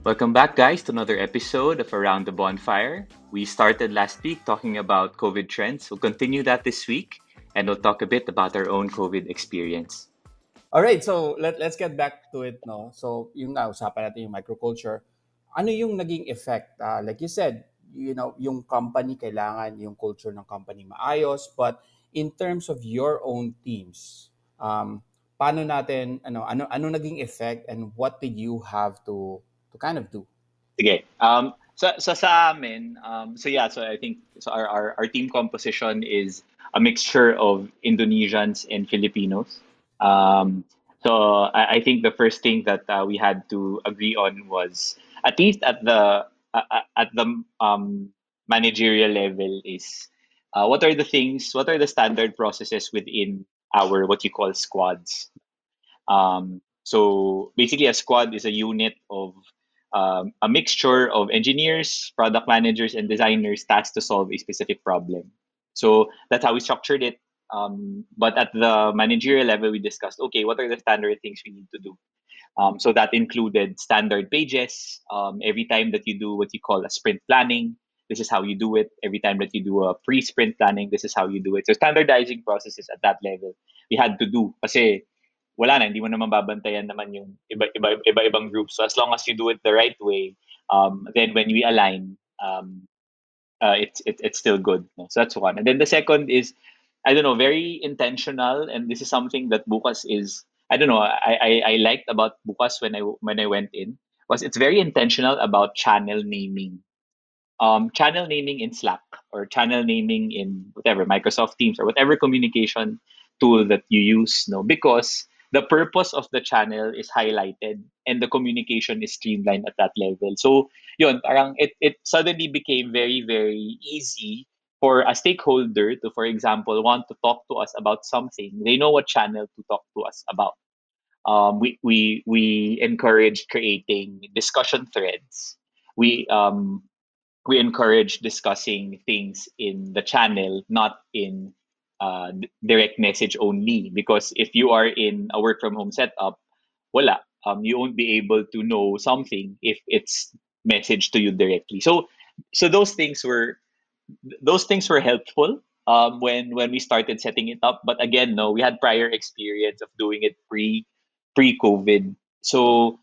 Welcome back, guys, to another episode of Around the Bonfire. We started last week talking about COVID trends. We'll continue that this week, and we'll talk a bit about our own COVID experience. All right, so let, let's get back to it, no? So, yung nga, usapan natin yung microculture. Ano yung naging effect? Uh, like you said, you know, yung company, kailangan yung culture ng company maayos. But in terms of your own teams, um, paano natin, ano, ano, ano naging effect and what did you have to to kind of do? Okay. Um, so, so sa amin, um, so yeah, so I think so our, our, our team composition is a mixture of Indonesians and Filipinos. Um, so I, I think the first thing that uh, we had to agree on was at least at the uh, at the um, managerial level is uh, what are the things, what are the standard processes within our what you call squads. Um, so basically, a squad is a unit of um, a mixture of engineers, product managers, and designers tasked to solve a specific problem. So that's how we structured it. Um, but at the managerial level, we discussed okay, what are the standard things we need to do? Um, so that included standard pages. Um, every time that you do what you call a sprint planning, this is how you do it. Every time that you do a pre-sprint planning, this is how you do it. So standardizing processes at that level, we had to do. Kasi wala na, hindi mo naman babantayan naman yung iba, iba, iba-ibang groups. So as long as you do it the right way, um, then when we align, um, uh, it's it, it's still good. So that's one. And then the second is, I don't know, very intentional, and this is something that Bukas is. I don't know. I, I, I liked about Bukas when I when I went in was it's very intentional about channel naming. Um, channel naming in Slack or channel naming in whatever Microsoft Teams or whatever communication tool that you use. No, because the purpose of the channel is highlighted and the communication is streamlined at that level. So, yun, parang it, it suddenly became very, very easy for a stakeholder to, for example, want to talk to us about something. They know what channel to talk to us about. Um, we, we, we encourage creating discussion threads. We, um, we encourage discussing things in the channel, not in uh, direct message only because if you are in a work from home setup, wala. Um, you won't be able to know something if it's messaged to you directly. So, so those things were those things were helpful um, when when we started setting it up. But again, no, we had prior experience of doing it pre pre COVID. So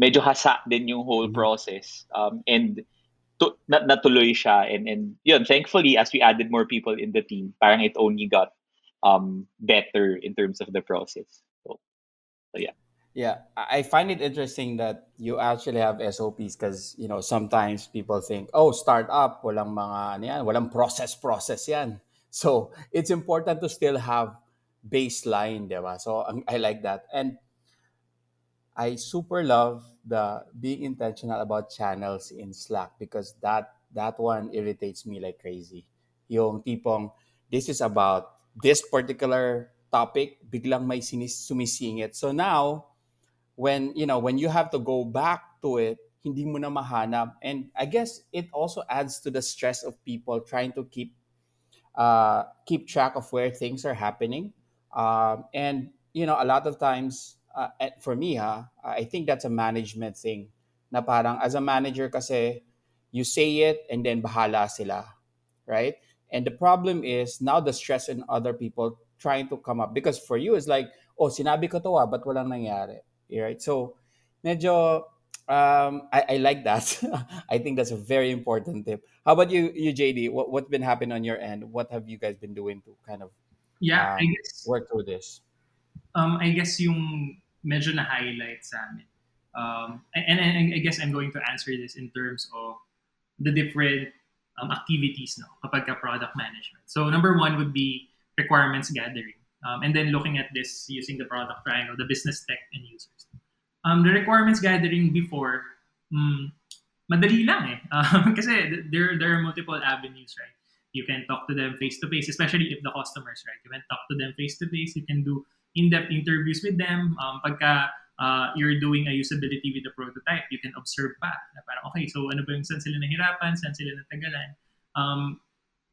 medyo hasa din yung whole mm-hmm. process. Um, and to, nat natuloy siya and and yun thankfully as we added more people in the team parang it only got um better in terms of the process. So, so yeah. Yeah i find it interesting that you actually have sops because you know sometimes people think oh startup walang mga ano yan walang process process yan. So it's important to still have baseline diba so i like that. And I super love the being intentional about channels in Slack because that that one irritates me like crazy. Yung tipong this is about this particular topic, biglang may sinis sumisingit. So now when you know when you have to go back to it, hindi mo na mahanap. And I guess it also adds to the stress of people trying to keep uh, keep track of where things are happening. Um, and you know, a lot of times uh, for me ha, I think that's a management thing. Na parang as a manager kasi you say it and then bahala sila, right? And the problem is now the stress in other people trying to come up because for you it's like, oh, sinabi ko to ah, but walang nangyari, right? So medyo um, I, I like that. I think that's a very important tip. How about you, you JD? What what's been happening on your end? What have you guys been doing to kind of yeah, um, I guess, work through this? um, I guess yung medyo na-highlight sa amin. Um, and, and, I guess I'm going to answer this in terms of the different um, activities no, kapag ka product management. So number one would be requirements gathering. Um, and then looking at this using the product triangle, the business tech and users. Um, the requirements gathering before, um, madali lang eh. Um, kasi there, there are multiple avenues, right? You can talk to them face to face, especially if the customers, right? You can talk to them face to face. You can do in-depth interviews with them. Um, pagka uh, you're doing a usability with the prototype, you can observe pa. Na parang, okay, so ano ba yung saan sila nahirapan, saan sila natagalan. Um,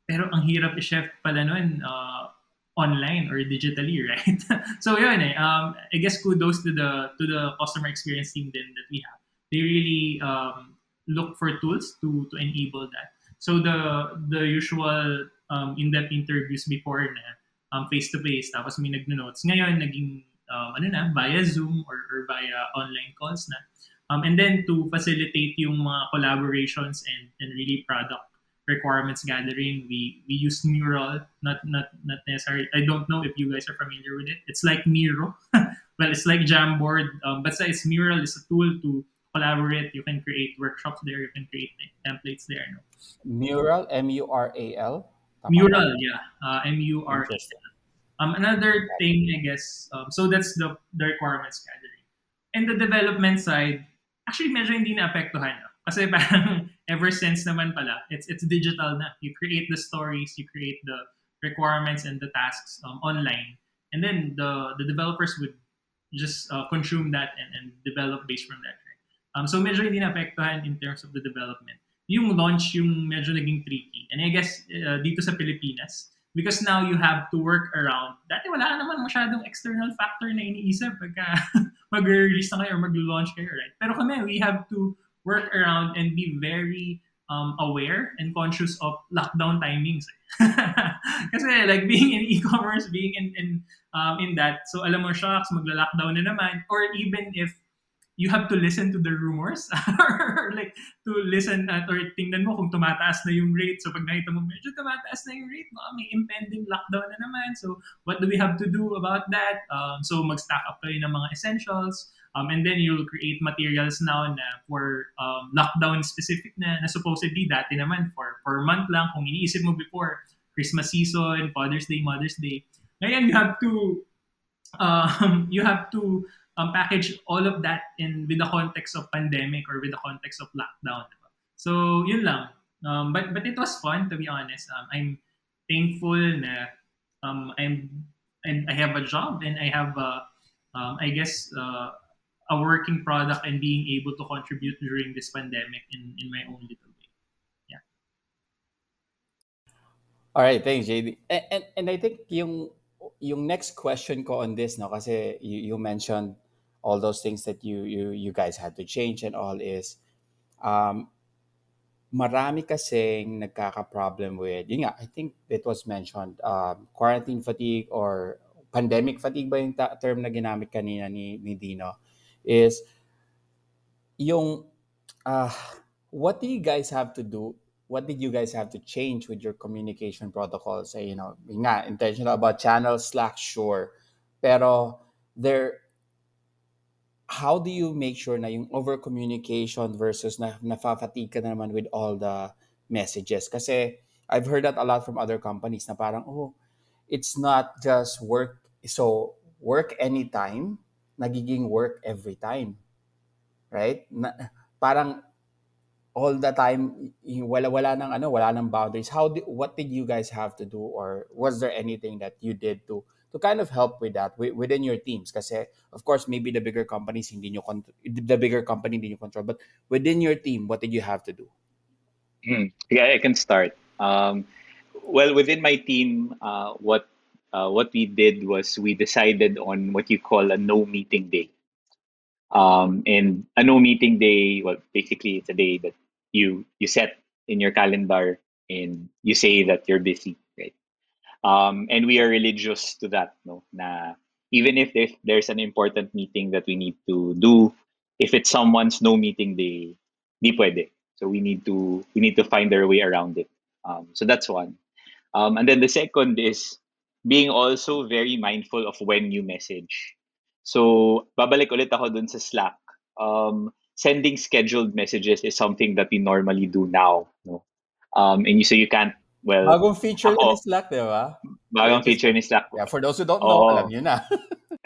pero ang hirap i-chef pala nun uh, online or digitally, right? so yun eh, um, I guess kudos to the to the customer experience team then that we have. they really um, look for tools to to enable that. So the the usual um, in-depth interviews before na um, face-to-face, tapos may nagno-notes. Ngayon, naging um, ano na, via Zoom or, or via online calls na. Um, and then to facilitate yung mga collaborations and, and really product requirements gathering, we we use Mural, not not not necessarily. I don't know if you guys are familiar with it. It's like Miro. well, it's like Jamboard, um, but it's Mural is a tool to collaborate. You can create workshops there. You can create templates there. No? Mural, M U R A L. Mural, yeah, uh, M U R. Um, another thing, I guess. Um, so that's the the requirements gathering. And the development side, actually, medyo hindi na-apektuhan. No? Kasi parang ever since naman pala, it's it's digital na. You create the stories, you create the requirements and the tasks um, online. And then the the developers would just uh, consume that and, and develop based from that. Right? Um, so medyo hindi na-apektuhan in terms of the development. Yung launch yung medyo naging tricky. And I guess uh, dito sa Pilipinas, because now you have to work around. Dati wala ka naman masyadong external factor na iniisip pagka mag-release na kayo or mag-launch kayo, right? Pero kami, we have to work around and be very um, aware and conscious of lockdown timings. Kasi like being in e-commerce, being in in um, in that, so alam mo shocks, magla-lockdown na naman or even if you have to listen to the rumors or like to listen at or tingnan mo kung tumataas na yung rate. So pag nakita mo medyo tumataas na yung rate, no, may impending lockdown na naman. So what do we have to do about that? Um, so mag-stack up kayo ng mga essentials. Um, and then you'll create materials now na for um, lockdown specific na, na supposedly dati naman for, for month lang kung iniisip mo before Christmas season, Father's Day, Mother's Day. Ngayon, you have to um, you have to um, package all of that in with the context of pandemic or with the context of lockdown. So, yun lang. Um, but but it was fun to be honest. Um, I'm thankful na um, I'm and I have a job and I have a, um, I guess uh, a working product and being able to contribute during this pandemic in, in my own little way. Yeah. All right, thanks, JD. And, and, and I think yung yung next question ko on this, no, kasi you, you mentioned all those things that you you you guys had to change and all is um marami kasing nagkaka-problem with, yun nga, I think it was mentioned, um, quarantine fatigue or pandemic fatigue ba yung ta- term na ginamit kanina ni, ni Dino? is yung uh, what do you guys have to do? What did you guys have to change with your communication protocols? Say you know nga, intentional about channels slack sure pero there how do you make sure na yung over communication versus na nafa-fatigue ka na naman with all the messages kasi I've heard that a lot from other companies na parang oh it's not just work so work anytime nagiging work every time. Right? Na, parang all the time wala wala nang ano wala nang boundaries how did, what did you guys have to do or was there anything that you did to to kind of help with that within your teams kasi of course maybe the bigger companies hindi nyo the bigger company hindi nyo control but within your team what did you have to do hmm. yeah i can start um, well within my team uh, what uh, what we did was we decided on what you call a no meeting day. Um, and a no meeting day, well, basically it's a day that you you set in your calendar and you say that you're busy? Um, and we are religious to that, no? Na even if there's, there's an important meeting that we need to do, if it's someone's no meeting day, di pwede. So we need to we need to find our way around it. Um, so that's one. Um, and then the second is being also very mindful of when you message. So, babalik ulit ako dun sa Slack. Um, sending scheduled messages is something that we normally do now. No? Um, and you say you can't, well... Bagong feature ako, ni Slack, di ba? Bagong feature ni Slack. Yeah, for those who don't know, oh. alam nyo na.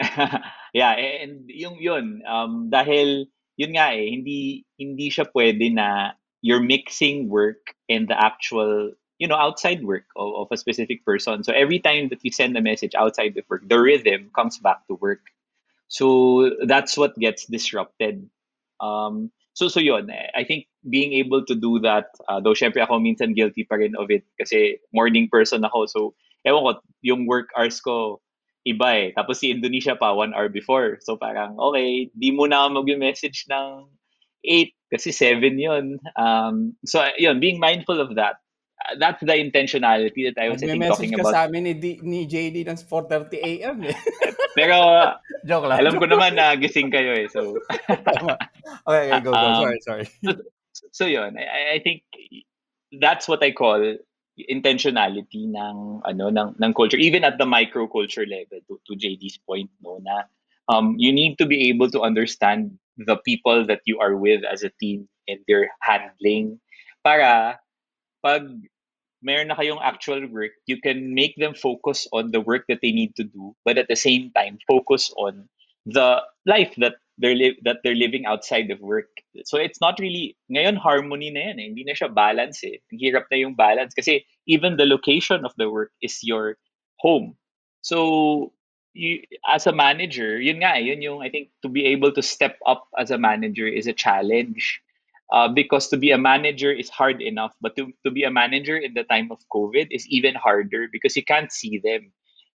yeah, and yung yun, um, dahil yun nga eh, hindi, hindi siya pwede na you're mixing work and the actual you know outside work of, of, a specific person so every time that you send a message outside the work the rhythm comes back to work so that's what gets disrupted um so so yun i think being able to do that uh, though syempre ako minsan guilty pa rin of it kasi morning person ako so ewan ko yung work hours ko iba eh tapos si Indonesia pa one hour before so parang okay di mo na mag-message ng eight kasi seven yun. Um, so yun, being mindful of that. Uh, that's the intentionality that I was I think, talking ka about. sa amin ni, D, ni JD ng 4.30 a.m. Eh. Pero joke lang. Alam ko naman na gising kayo eh. So okay, okay, go, go. Um, sorry, sorry. So, yun, I, I think that's what I call intentionality ng ano ng ng culture even at the micro culture level to, to JD's point no na um you need to be able to understand the people that you are with as a team and their handling. Para pag meron na kayong actual work, you can make them focus on the work that they need to do, but at the same time, focus on the life that they're li- that they're living outside of work. So it's not really ngayon harmony na yan eh. Hindi na siya balance eh. Hirap na yung balance kasi even the location of the work is your home. So you, as a manager, yun nga, eh, yun yung I think to be able to step up as a manager is a challenge uh, because to be a manager is hard enough, but to, to be a manager in the time of COVID is even harder because you can't see them.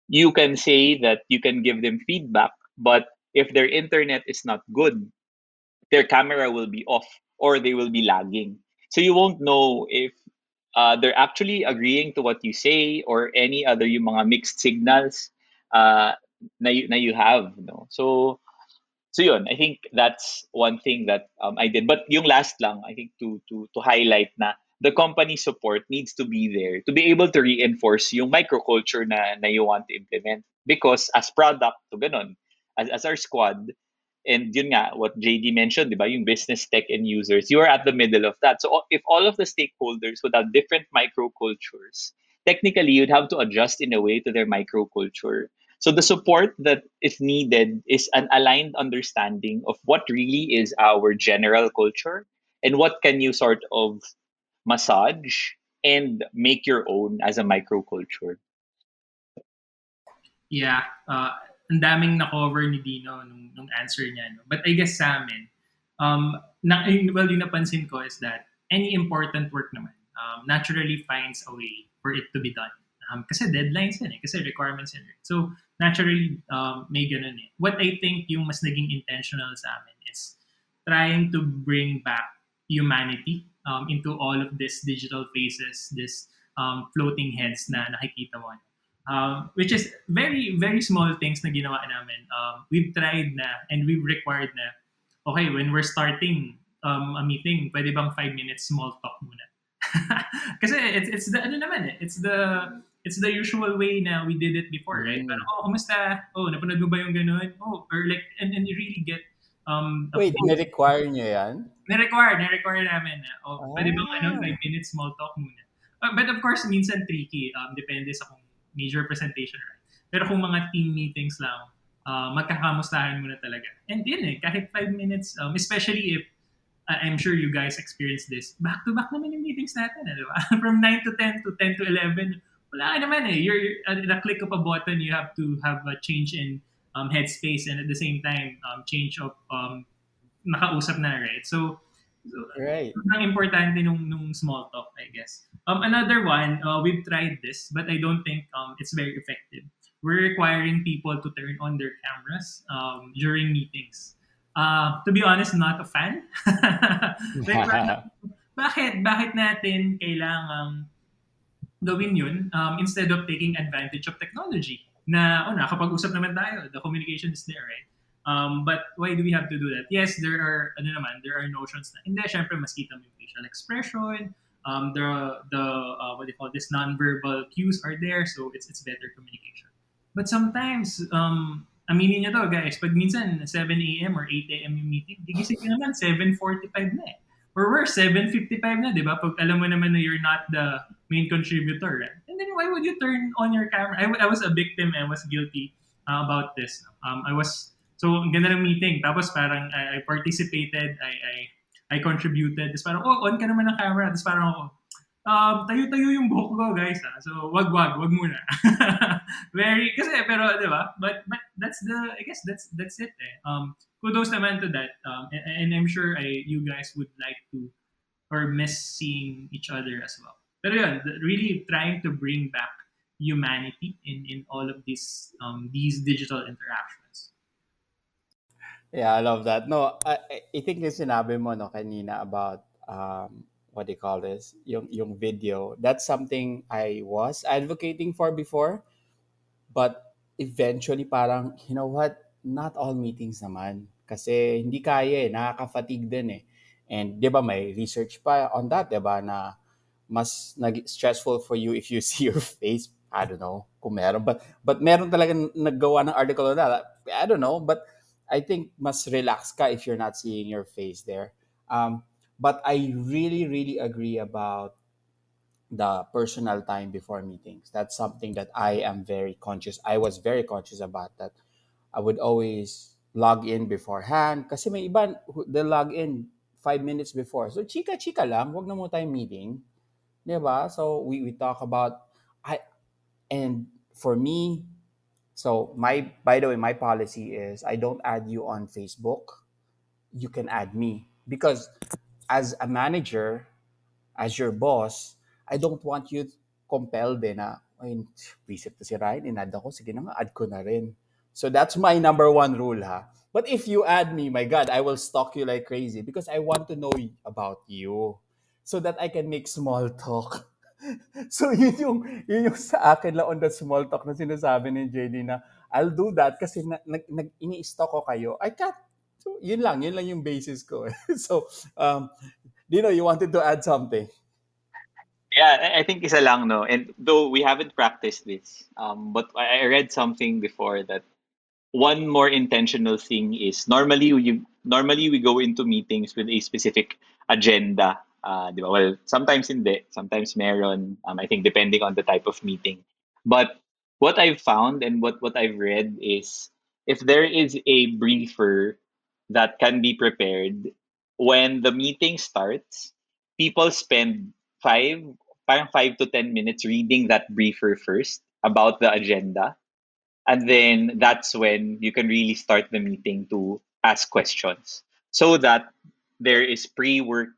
You can say that you can give them feedback, but if their internet is not good, their camera will be off or they will be lagging. So you won't know if uh, they're actually agreeing to what you say or any other yung mga mixed signals uh, na, you, na you have. No? So so yun, I think that's one thing that um, I did. But yung last lang, I think to to to highlight na the company support needs to be there to be able to reinforce yung microculture na, na you want to implement. Because as product, to ganun, as, as our squad, and yun nga, what JD mentioned, di ba, yung business tech and users, you are at the middle of that. So if all of the stakeholders would have different microcultures, technically you'd have to adjust in a way to their microculture. So the support that is needed is an aligned understanding of what really is our general culture and what can you sort of massage and make your own as a microculture. Yeah, uh, ang daming na-cover ni Dino nung, nung answer niya. No? But I guess sa amin, um, na, well, yung napansin ko is that any important work naman um, naturally finds a way for it to be done. Um, kasi deadlines yan eh, kasi requirements yan. Eh. So, naturally, um, may ganun eh. What I think yung mas naging intentional sa amin is trying to bring back humanity um, into all of these digital faces, this um, floating heads na nakikita mo. Um, which is very, very small things na ginawa namin. Um, we've tried na and we've required na, okay, when we're starting um, a meeting, pwede bang five minutes small talk muna? Kasi it's, it's the, ano naman eh, it's the it's the usual way na we did it before, right? Mm. Pero, oh, kumusta? Oh, napanood mo ba yung ganun? Oh, or like, and, and you really get um, Wait, ni-require niyo yan? Ni-require, ni-require namin na, oh, ah. pwede bang ano, 5 minutes small talk muna. Uh, but of course, minsan tricky. Um, depende sa kung major presentation, right? Pero kung mga team meetings lang, uh, magkakamustahan muna talaga. And yun eh, kahit 5 minutes, um, especially if I'm sure you guys experience this. Back-to-back naman yung meetings natin, eh, di ba? From 9 to 10 to 10 to 11, wala ka naman eh. You're, at the click of a button, you have to have a change in um, headspace and at the same time, um, change of um, nakausap na, right? So, so right. ang importante nung, nung small talk, I guess. Um, another one, uh, we've tried this, but I don't think um, it's very effective. We're requiring people to turn on their cameras um, during meetings. Uh, to be honest, not a fan. like, bakit? Bakit natin kailangang gawin yun um, instead of taking advantage of technology. Na, oh, nakapag-usap naman tayo. The communication is there, right? Um, but why do we have to do that? Yes, there are, ano naman, there are notions na, hindi, syempre, mas kita mo yung facial expression, um, the, the uh, what you call this, non-verbal cues are there, so it's, it's better communication. But sometimes, um, aminin nyo to, guys, pag minsan 7 a.m. or 8 a.m. yung meeting, gigising nyo naman, 7.45 na eh. Or we're 7.55 na, di ba? Pag alam mo naman na you're not the main contributor. And then why would you turn on your camera? I, I was a victim and was guilty uh, about this. Um, I was, so ang ganda ng meeting. Tapos parang I, I participated, I, I, I contributed. Tapos parang, oh, on ka naman ng camera. Tapos parang ako, um, tayo-tayo yung buhok ko, guys. Ah. So, wag-wag, wag muna. Very, kasi, pero, di ba? But, but that's the, I guess that's that's it eh. Um, kudos naman to that. Um, and, and I'm sure I, you guys would like to or miss seeing each other as well. Pero yun, really trying to bring back humanity in, in all of these um, these digital interactions. Yeah, I love that. No, I, I think yung sinabi mo no kanina about um what they call this? Yung yung video. That's something I was advocating for before, but eventually parang you know what? Not all meetings naman kasi hindi kaya eh, nakaka-fatigue din eh. And 'di ba may research pa on that, 'di ba, na mas nag stressful for you if you see your face. I don't know kung meron. But, but meron talaga naggawa ng article on that. I don't know. But I think mas relax ka if you're not seeing your face there. Um, but I really, really agree about the personal time before meetings. That's something that I am very conscious. I was very conscious about that. I would always log in beforehand kasi may iba they log in five minutes before. So chika-chika lang, wag na mo tayong meeting. 'Di ba? So we, we talk about I and for me, so my by the way, my policy is I don't add you on Facebook. You can add me because as a manager, as your boss, I don't want you compelled din na, ay, visit to si Ryan, in-add ako, sige na nga, add ko na rin. So that's my number one rule ha. But if you add me, my God, I will stalk you like crazy because I want to know about you so that I can make small talk. So yun yung, yun yung sa akin lang on the small talk na sinasabi ni JD na I'll do that kasi na, nag, nag, ini-stalk ko kayo. I can't. So yun lang, yun lang yung basis ko. so, um, Dino, you wanted to add something? Yeah, I think isa lang, no? And though we haven't practiced this, um, but I read something before that one more intentional thing is normally we normally we go into meetings with a specific agenda. Uh, di? Well, sometimes hindi, sometimes meron. Um, I think depending on the type of meeting. But what I've found and what what I've read is if there is a briefer that can be prepared when the meeting starts, people spend five, five to ten minutes reading that briefer first about the agenda and then that's when you can really start the meeting to ask questions so that there is pre-work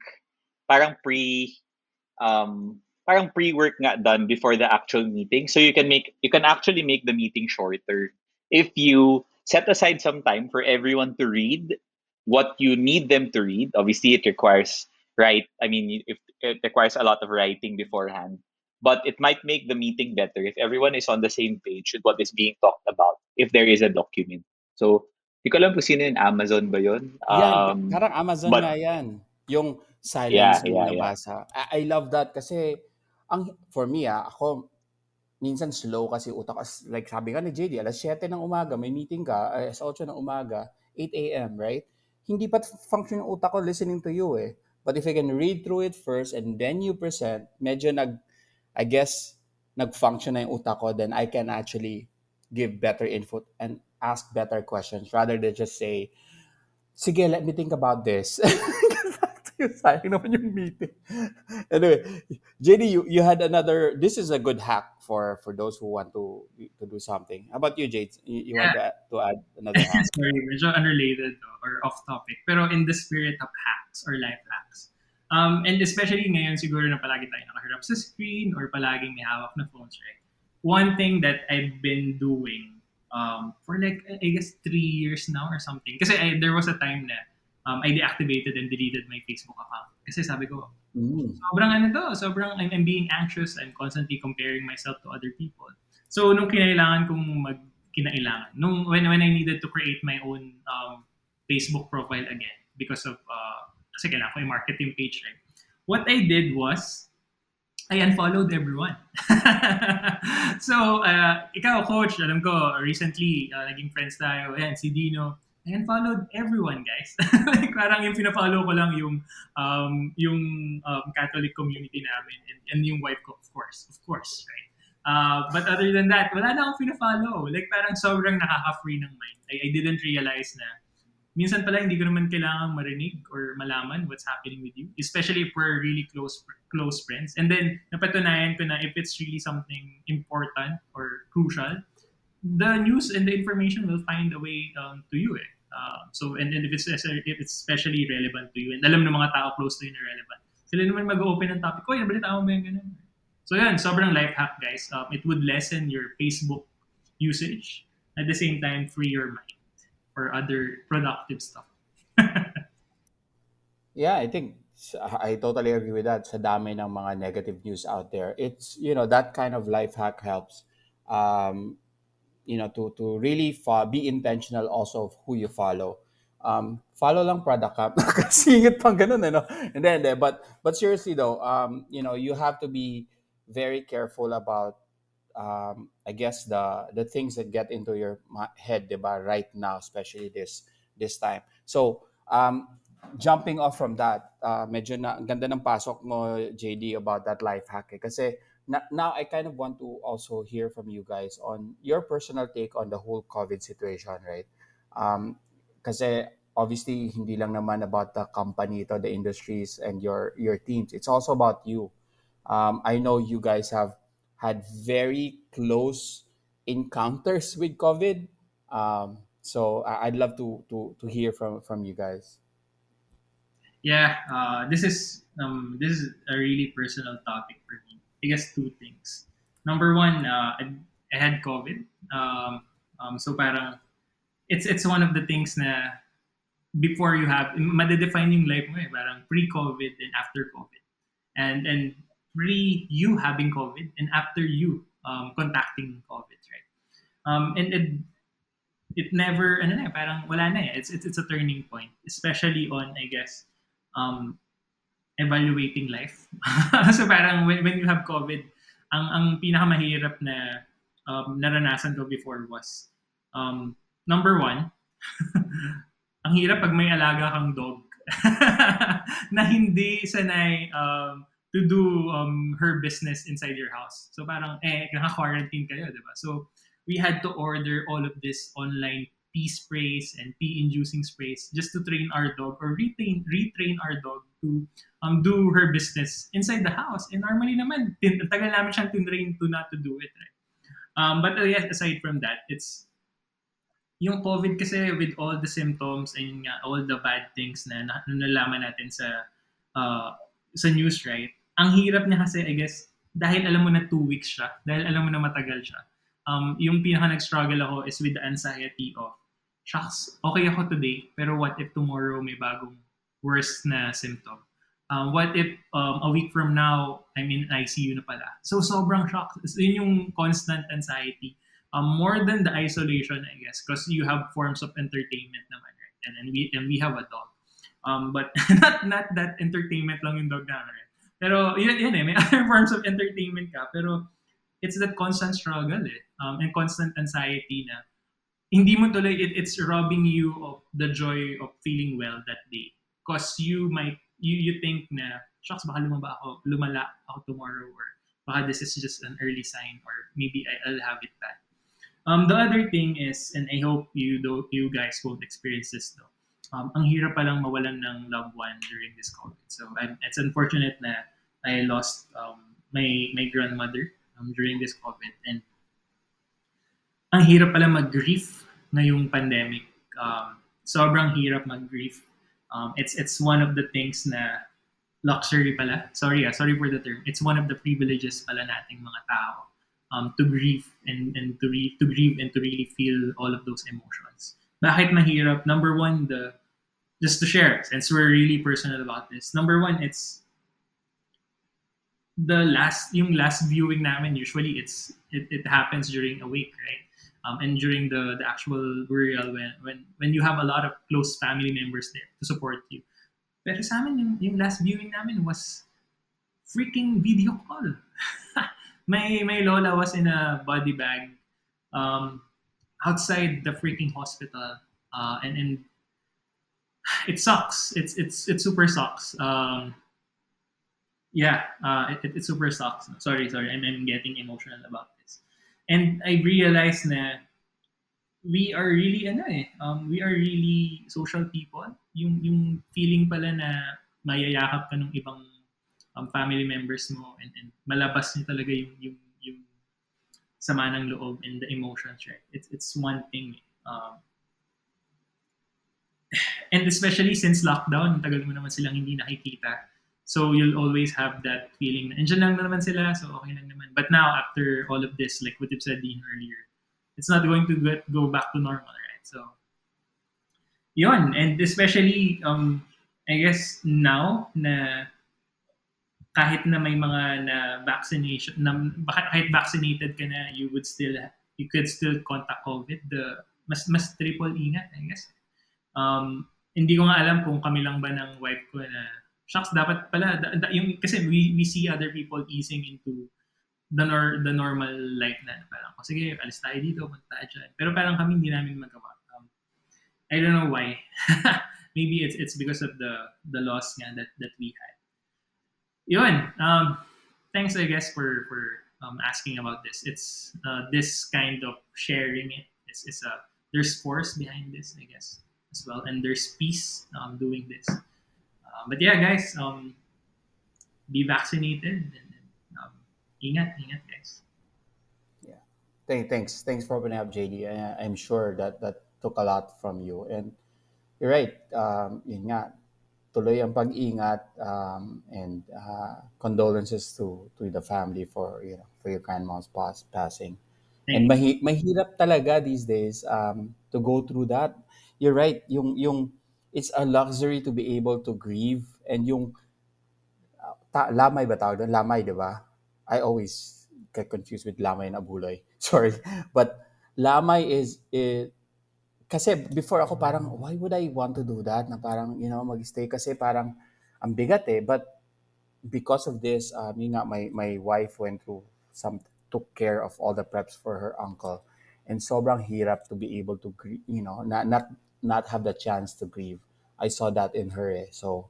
parang pre um parang pre-work nga done before the actual meeting. So you can make you can actually make the meeting shorter. If you set aside some time for everyone to read what you need them to read obviously it requires right i mean if it requires a lot of writing beforehand but it might make the meeting better if everyone is on the same page with what is being talked about if there is a document. So di ko alam kung sino yun Amazon ba yun? Yan, um parang Amazon but yan. Yung silence yeah yeah nabasa. I, I love that kasi ang for me ah, ako minsan slow kasi utak as like sabi nga ni JD, alas 7 ng umaga may meeting ka, alas 8 ng umaga, 8 a.m., right? Hindi pa function yung utak ko listening to you eh. But if I can read through it first and then you present, medyo nag I guess nag-function na yung utak ko, then I can actually give better input and ask better questions rather than just say, sige, let me think about this. Get back to you. Sayang naman yung meeting. Anyway, JD, you, you had another, this is a good hack for for those who want to to do something. How about you, Jade? You, you want to add, to add another hack? Sorry, medyo unrelated or off topic. Pero in the spirit of hacks or life hacks. Um, and especially ngayon siguro na palagi tayo nakaharap sa screen or palaging may hawak na phones, right? One thing that I've been doing um, for like, I guess, three years now or something. Kasi I, there was a time na um, I deactivated and deleted my Facebook account. Kasi sabi ko, Mm. sobrang ano to, sobrang I'm, I'm being anxious, I'm constantly comparing myself to other people. So, nung kinailangan kong mag kinailangan, nung when, when I needed to create my own um, Facebook profile again because of, uh, kasi kailangan ko yung page, right? What I did was, I unfollowed everyone. so, uh, ikaw, coach, alam ko, recently, uh, naging friends tayo, ayan, si Dino, I unfollowed everyone, guys. like, parang yung pinafollow ko lang yung um, yung um, Catholic community namin and, and yung wife ko, of course, of course, right? Uh, but other than that, wala na akong pinafollow. Like, parang sobrang nakaka-free ng mind. I, I didn't realize na minsan pala hindi ko naman kailangan marinig or malaman what's happening with you, especially if we're really close close friends. And then, napatunayan ko na if it's really something important or crucial, the news and the information will find a way um, to you eh. Uh, so, and if it's, if it's especially relevant to you, and alam ng mga tao close to you na relevant, sila naman mag-open ng topic, Oy, nabalita mo ba yung ganun? So yan, sobrang life hack guys. Um, it would lessen your Facebook usage at the same time free your mind. for other productive stuff. Yeah, I think I totally agree with that. Sa dami ng mga negative news out there, it's you know that kind of life hack helps. Um, you know to to really be intentional also of who you follow. Um, follow lang product ka. Nakasingit pang ganun, eh, no? And then, but but seriously though, um, you know you have to be very careful about um, I guess the the things that get into your head, diba, right now, especially this this time. So, um, jumping off from that, uh, medyo na, ganda ng pasok mo, JD, about that life hack. Eh. Kasi now I kind of want to also hear from you guys on your personal take on the whole COVID situation, right? Um, kasi obviously, hindi lang naman about the company to the industries and your your teams. It's also about you. Um, I know you guys have had very close encounters with COVID. Um, so I'd love to to to hear from from you guys. Yeah, uh, this is um, this is a really personal topic for. I guess two things. Number one, uh, I, I had COVID. Um, um, so parang it's it's one of the things na before you have madedefine yung life mo eh, parang pre-COVID and after COVID. And and pre you having COVID and after you um, contacting COVID, right? Um, and it it never ano na eh, parang wala na eh. It's, it's it's a turning point, especially on I guess um, evaluating life. so parang when, when you have COVID, ang ang pinakamahirap na um, naranasan ko before was um, number one, ang hirap pag may alaga kang dog na hindi sanay um, to do um, her business inside your house. So parang, eh, naka-quarantine kayo, di ba? So, we had to order all of this online pee sprays and pee-inducing sprays just to train our dog or retrain, retrain our dog to um, do her business inside the house. And normally naman, tin- tagal namin siyang tinrain to not to do it, right? Um, but uh, yes, aside from that, it's yung COVID kasi with all the symptoms and uh, all the bad things na, na nalaman natin sa uh, sa news, right? Ang hirap niya kasi, I guess, dahil alam mo na two weeks siya, dahil alam mo na matagal siya, um, yung pinaka nag-struggle ako is with the anxiety of, shucks, okay ako today, pero what if tomorrow may bagong worse na symptom? Um, what if um, a week from now, I'm in ICU na pala? So sobrang shock. So, yun yung constant anxiety. Um, more than the isolation, I guess, because you have forms of entertainment naman, right? And, and, we, and we have a dog. Um, but not not that entertainment lang yung dog namin, right? Pero yun, yun eh, may other forms of entertainment ka. Pero it's that constant struggle eh. Um, and constant anxiety na hindi mo tuloy, it, it's robbing you of the joy of feeling well that day. Because you might, you, you think na, shucks, baka lumaba ako, lumala ako tomorrow or baka this is just an early sign or maybe I, I'll have it bad. Um, the other thing is, and I hope you do, you guys won't experience this though, um, ang hirap palang mawalan ng loved one during this COVID. So I'm, it's unfortunate na I lost um, my my grandmother um, during this COVID and ang hirap pala mag-grief ngayong pandemic. Um, sobrang hirap mag-grief. Um, it's it's one of the things na luxury pala. Sorry ah, sorry for the term. It's one of the privileges pala nating mga tao um, to grieve and, and to, re- to grieve and to really feel all of those emotions. Bakit mahirap? Number one, the just to share, since we're really personal about this. Number one, it's the last yung last viewing namin usually it's it, it happens during a week right um, and during the, the actual burial when, when when you have a lot of close family members there to support you pero sa amin yung, yung last viewing namin was freaking video call my my lola was in a body bag um, outside the freaking hospital uh, and and it sucks it's it's it super sucks um, yeah, uh, it, it super sucks. Sorry, sorry, I'm, I'm getting emotional about. And I realized na we are really, ano eh, um, we are really social people. Yung, yung feeling pala na mayayakap ka ng ibang um, family members mo and, and malabas niyo talaga yung, yung, yung sama ng loob and the emotions, right? It's, it's one thing. Um, and especially since lockdown, tagal mo naman silang hindi nakikita So you'll always have that feeling na andyan lang naman sila, so okay lang naman. But now, after all of this, like what you said Dean earlier, it's not going to get, go back to normal, right? So yun, and especially, um, I guess now na kahit na may mga na vaccination, na, kahit vaccinated ka na, you would still, you could still contact COVID. The, mas, mas triple ingat, I guess. Um, hindi ko nga alam kung kami lang ba ng wife ko na, shucks, dapat pala, da, da, yung, kasi we, we see other people easing into the, nor, the normal life na, parang, oh, sige, alis tayo dito, punta tayo dyan. Pero parang kami hindi namin magawa. Um, I don't know why. Maybe it's it's because of the the loss nga that that we had. Yun. Um, thanks, I guess, for for um, asking about this. It's uh, this kind of sharing it is is a there's force behind this, I guess, as well, and there's peace um, doing this. Uh, but yeah, guys, um, be vaccinated and um, ingat, ingat, guys. Yeah. Thanks, thanks for opening up, JD. I, I'm sure that that took a lot from you and you're right. Um, yun nga, tuloy ang pag-ingat um, and uh, condolences to to the family for you know for your grandma's pass, passing. And mahi, mahirap talaga these days um, to go through that. You're right. Yung yung it's a luxury to be able to grieve and yung uh, ta, lamay ba tawag doon? Lamay, di ba? I always get confused with lamay na buloy. Sorry. But lamay is, it, kasi before ako parang, why would I want to do that? Na parang, you know, mag-stay kasi parang ang bigat eh. But because of this, um, nga, my, my wife went through some, took care of all the preps for her uncle. And sobrang hirap to be able to, you know, not, not, not have the chance to grieve. I saw that in her eh. So,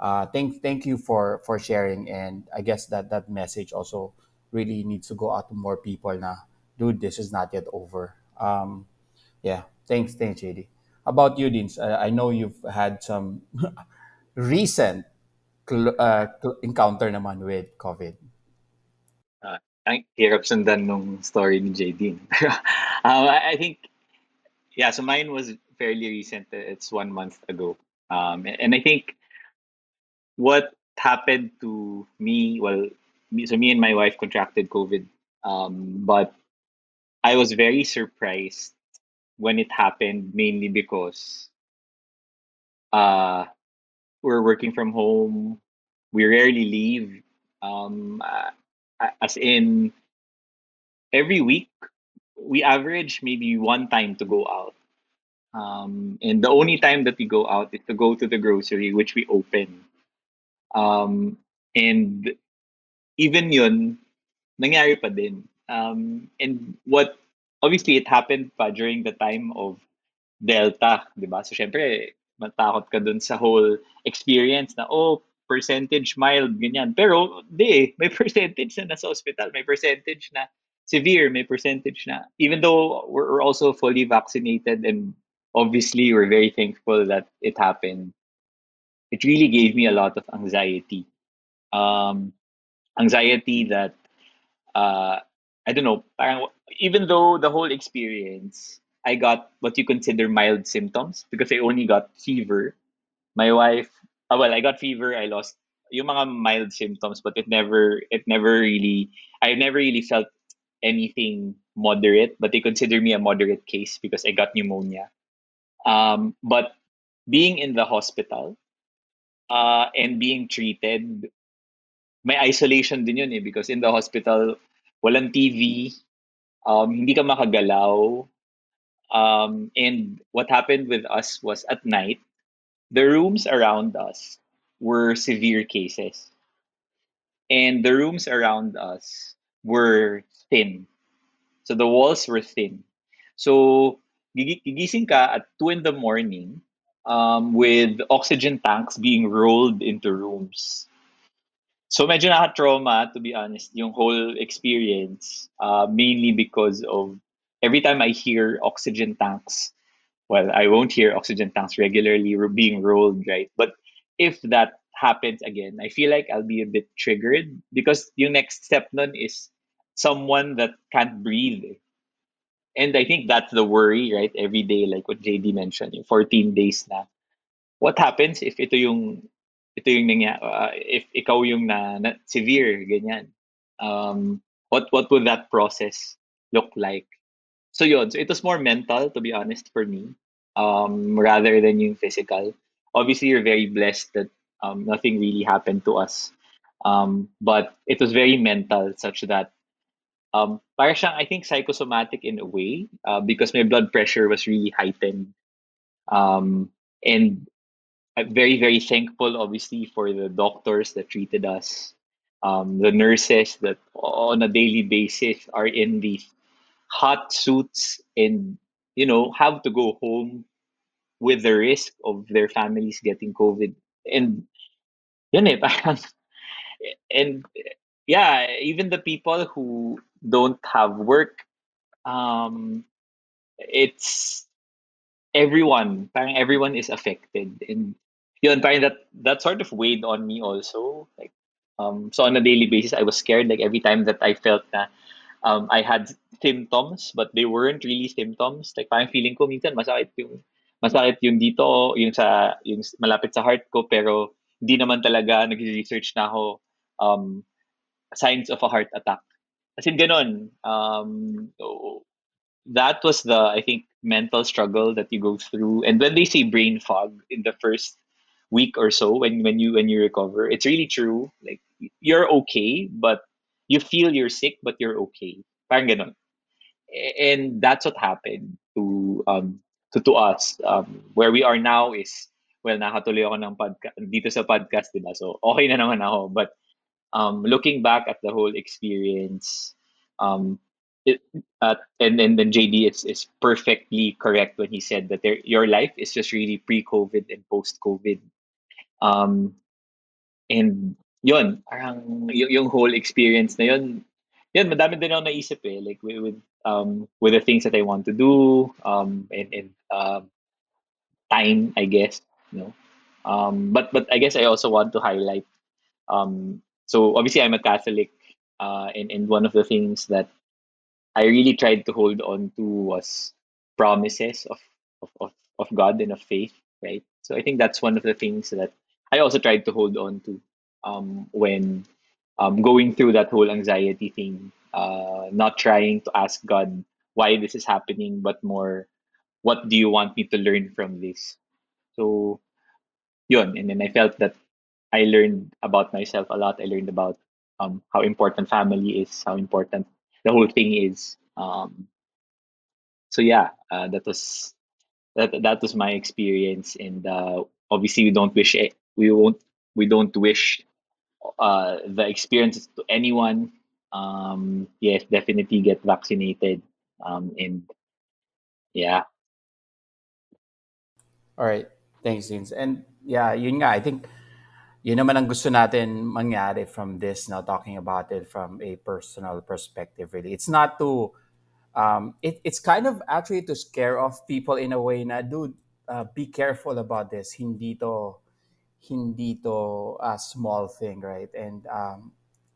uh, thank, thank you for, for sharing. And I guess that that message also really needs to go out to more people na, dude, this is not yet over. Um, yeah, Thanks, thanks, JD. About you, Dins, uh, I know you've had some recent cl- uh, cl- encounter naman with COVID. Uh, ang hirap sundan nung story ni JD. um, I think, yeah, so mine was fairly recent. It's one month ago. Um, and I think what happened to me, well, so me and my wife contracted COVID, um, but I was very surprised when it happened mainly because uh we're working from home we rarely leave um uh, as in every week we average maybe one time to go out um and the only time that we go out is to go to the grocery which we open um and even yun nangyari pa din um and what obviously it happened pa during the time of Delta, 'di ba? So syempre, matakot ka dun sa whole experience na oh, percentage mild ganyan. Pero di, may percentage na nasa hospital, may percentage na severe, may percentage na. Even though we're also fully vaccinated and obviously we're very thankful that it happened. It really gave me a lot of anxiety. Um, anxiety that uh, I don't know, even though the whole experience, I got what you consider mild symptoms because I only got fever. My wife, uh, well, I got fever. I lost yung mga mild symptoms, but it never, it never really, I never really felt anything moderate. But they consider me a moderate case because I got pneumonia. Um, but being in the hospital uh, and being treated, may isolation din yun eh because in the hospital, walang TV, um, hindi ka makagalaw. Um, and what happened with us was at night, the rooms around us were severe cases. And the rooms around us were thin. So the walls were thin. So gigising ka at 2 in the morning um, with oxygen tanks being rolled into rooms. So medyo naka-trauma, to be honest, yung whole experience, uh, mainly because of every time I hear oxygen tanks, well, I won't hear oxygen tanks regularly being rolled, right? But if that happens again, I feel like I'll be a bit triggered because yung next step nun is someone that can't breathe. And I think that's the worry, right? Every day, like what JD mentioned, 14 days na. What happens if ito yung ito yung nangyari, uh, if ikaw yung na, na severe, ganyan. Um, what what would that process look like? So yun, so it was more mental, to be honest, for me. um, rather than yung physical. Obviously, you're very blessed that um, nothing really happened to us. Um, but it was very mental, such that um, parang siyang, I think, psychosomatic in a way uh, because my blood pressure was really heightened. Um, and I'm very, very thankful, obviously, for the doctors that treated us, um, the nurses that on a daily basis are in these hot suits and, you know, have to go home with the risk of their families getting COVID. And yun eh, and yeah, even the people who don't have work, um, it's everyone, parang everyone is affected. And yun, parang that, that sort of weighed on me also. Like, um, so on a daily basis, I was scared. Like every time that I felt na um, I had symptoms, but they weren't really symptoms. Like parang feeling ko minsan masakit yung masakit yung dito, yung sa yung malapit sa heart ko, pero hindi naman talaga nag-research na ako um, signs of a heart attack. As in ganon. Um, that was the I think mental struggle that you go through. And when they say brain fog in the first week or so when when you when you recover, it's really true. Like you're okay, but you feel you're sick, but you're okay. Parang ganon. A- And that's what happened to um to, to us. Um, where we are now is well, nakatuloy ako ng podcast dito sa podcast, diba? So okay na naman ako. But um, looking back at the whole experience, um, it, uh, and and then JD is is perfectly correct when he said that there, your life is just really pre-COVID and post-COVID. Um, and yun, parang y- yung whole experience na yun, yun, madami din ako naisip eh, like with, with um with the things that I want to do, um, and and um time, I guess, you know. Um, but but I guess I also want to highlight um, so obviously I'm a Catholic, uh, and and one of the things that I really tried to hold on to was promises of of of, of God and of faith, right? So I think that's one of the things that I also tried to hold on to um, when um, going through that whole anxiety thing, uh, not trying to ask God why this is happening, but more, what do you want me to learn from this? So yun, and then I felt that I learned about myself a lot. I learned about um, how important family is, how important the whole thing is. Um, so yeah, uh, that was that that was my experience, and uh, obviously we don't wish it, we won't we don't wish uh, the experiences to anyone. Um, yes, definitely get vaccinated. Um, and yeah, All right. Thanks, Vince. And yeah, yun nga, I think yun naman ang gusto natin mangyari from this now talking about it from a personal perspective really. It's not to um it, it's kind of actually to scare off people in a way na dude uh, be careful about this. Hindi to hindi to a small thing right? And um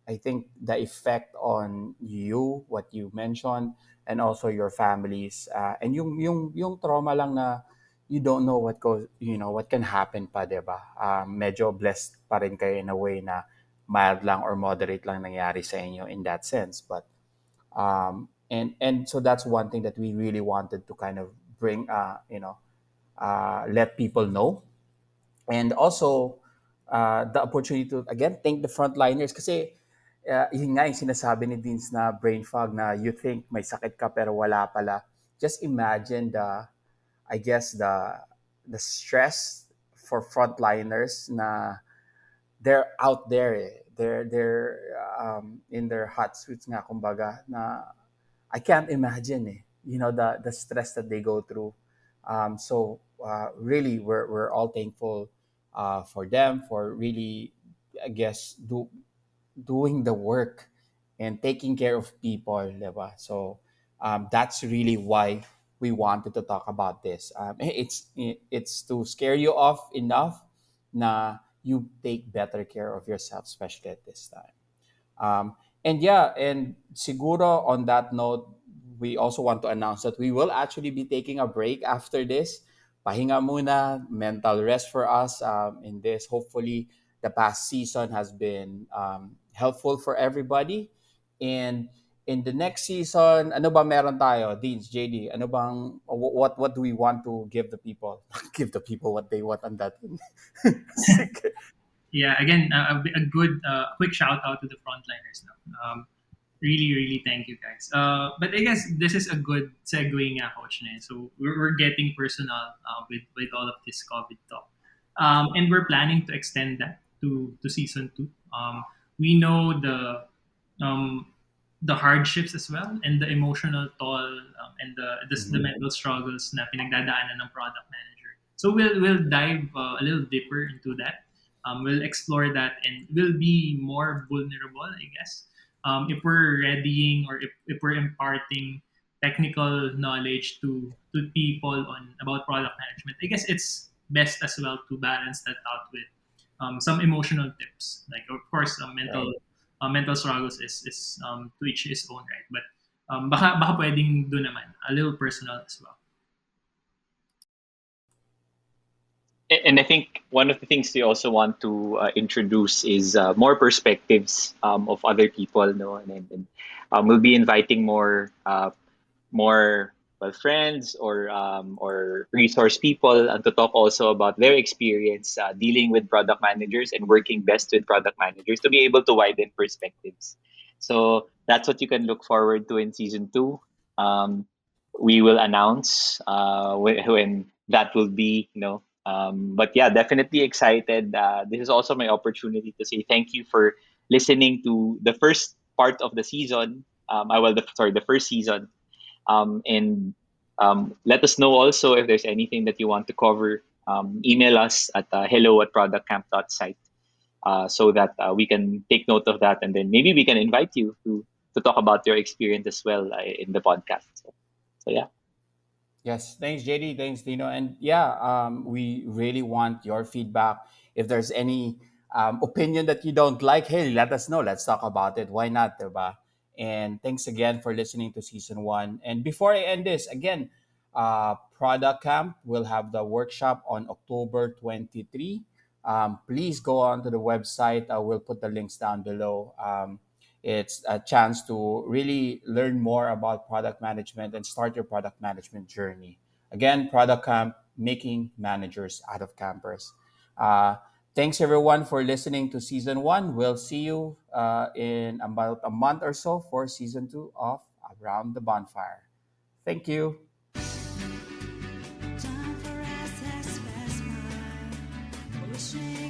i think the effect on you what you mentioned and also your families uh, and yung yung yung trauma lang na you don't know what goes, you know, what can happen pa, 'di ba? Um, medyo blessed pa rin kayo in a way na mild lang or moderate lang nangyari sa inyo in that sense. But um, and and so that's one thing that we really wanted to kind of bring, uh, you know, uh, let people know, and also uh, the opportunity to again thank the frontliners kasi uh, yun nga yung sinasabi ni Deans na brain fog na you think may sakit ka pero wala pala. Just imagine the I guess the the stress for frontliners na they're out there eh. They're they're um, in their hot suits nga kumbaga na I can't imagine eh. You know the the stress that they go through. Um, so uh, really we're we're all thankful uh, for them for really I guess do doing the work and taking care of people, diba? So um, that's really why we wanted to talk about this. Um, it's it's to scare you off enough na you take better care of yourself, especially at this time. Um, and yeah, and siguro on that note, we also want to announce that we will actually be taking a break after this. Pahinga muna, mental rest for us um, in this. Hopefully, the past season has been um, helpful for everybody. And in the next season, ano ba meron tayo, Deans, JD? Ano bang, what, what do we want to give the people? give the people what they want on that. yeah, again, a, good, uh, quick shout out to the frontliners. No? Um, really, really thank you guys. Uh, but I guess this is a good segue nga, Coach. So we're, we're getting personal uh, with, with all of this COVID talk. Um, and we're planning to extend that to, to season two. Um, we know the um, the hardships as well and the emotional toll um, and the, the, mm-hmm. the mental struggles na pinagdadaanan ng product manager. So we'll we'll dive uh, a little deeper into that. Um, we'll explore that and we'll be more vulnerable, I guess. Um, if we're readying or if, if we're imparting technical knowledge to to people on about product management, I guess it's best as well to balance that out with um, some emotional tips. Like of course, uh, mental right uh, mental struggles is is um, to each his own, right? But um, baka baka pwedeng do naman a little personal as well. And I think one of the things we also want to uh, introduce is uh, more perspectives um, of other people, no, and, and um, we'll be inviting more uh, more well friends or um, or resource people and to talk also about their experience uh, dealing with product managers and working best with product managers to be able to widen perspectives. So that's what you can look forward to in season two. Um, we will announce uh, when, when, that will be, you know. Um, but yeah, definitely excited. Uh, this is also my opportunity to say thank you for listening to the first part of the season. Um, I well, the, sorry, the first season um, and um, let us know also if there's anything that you want to cover. Um, email us at uh, hello at productcamp.site uh, so that uh, we can take note of that and then maybe we can invite you to, to talk about your experience as well uh, in the podcast. So, so, yeah. Yes, thanks, JD. Thanks, Dino. And yeah, um, we really want your feedback. If there's any um, opinion that you don't like, hey, let us know. Let's talk about it. Why not, diba? And thanks again for listening to season one. And before I end this, again, uh, Product Camp will have the workshop on October 23. Um, please go on to the website. I will put the links down below. Um, it's a chance to really learn more about product management and start your product management journey. Again, Product Camp, making managers out of campers. Uh, Thanks everyone for listening to season one. We'll see you uh, in about a month or so for season two of Around the Bonfire. Thank you. Wishing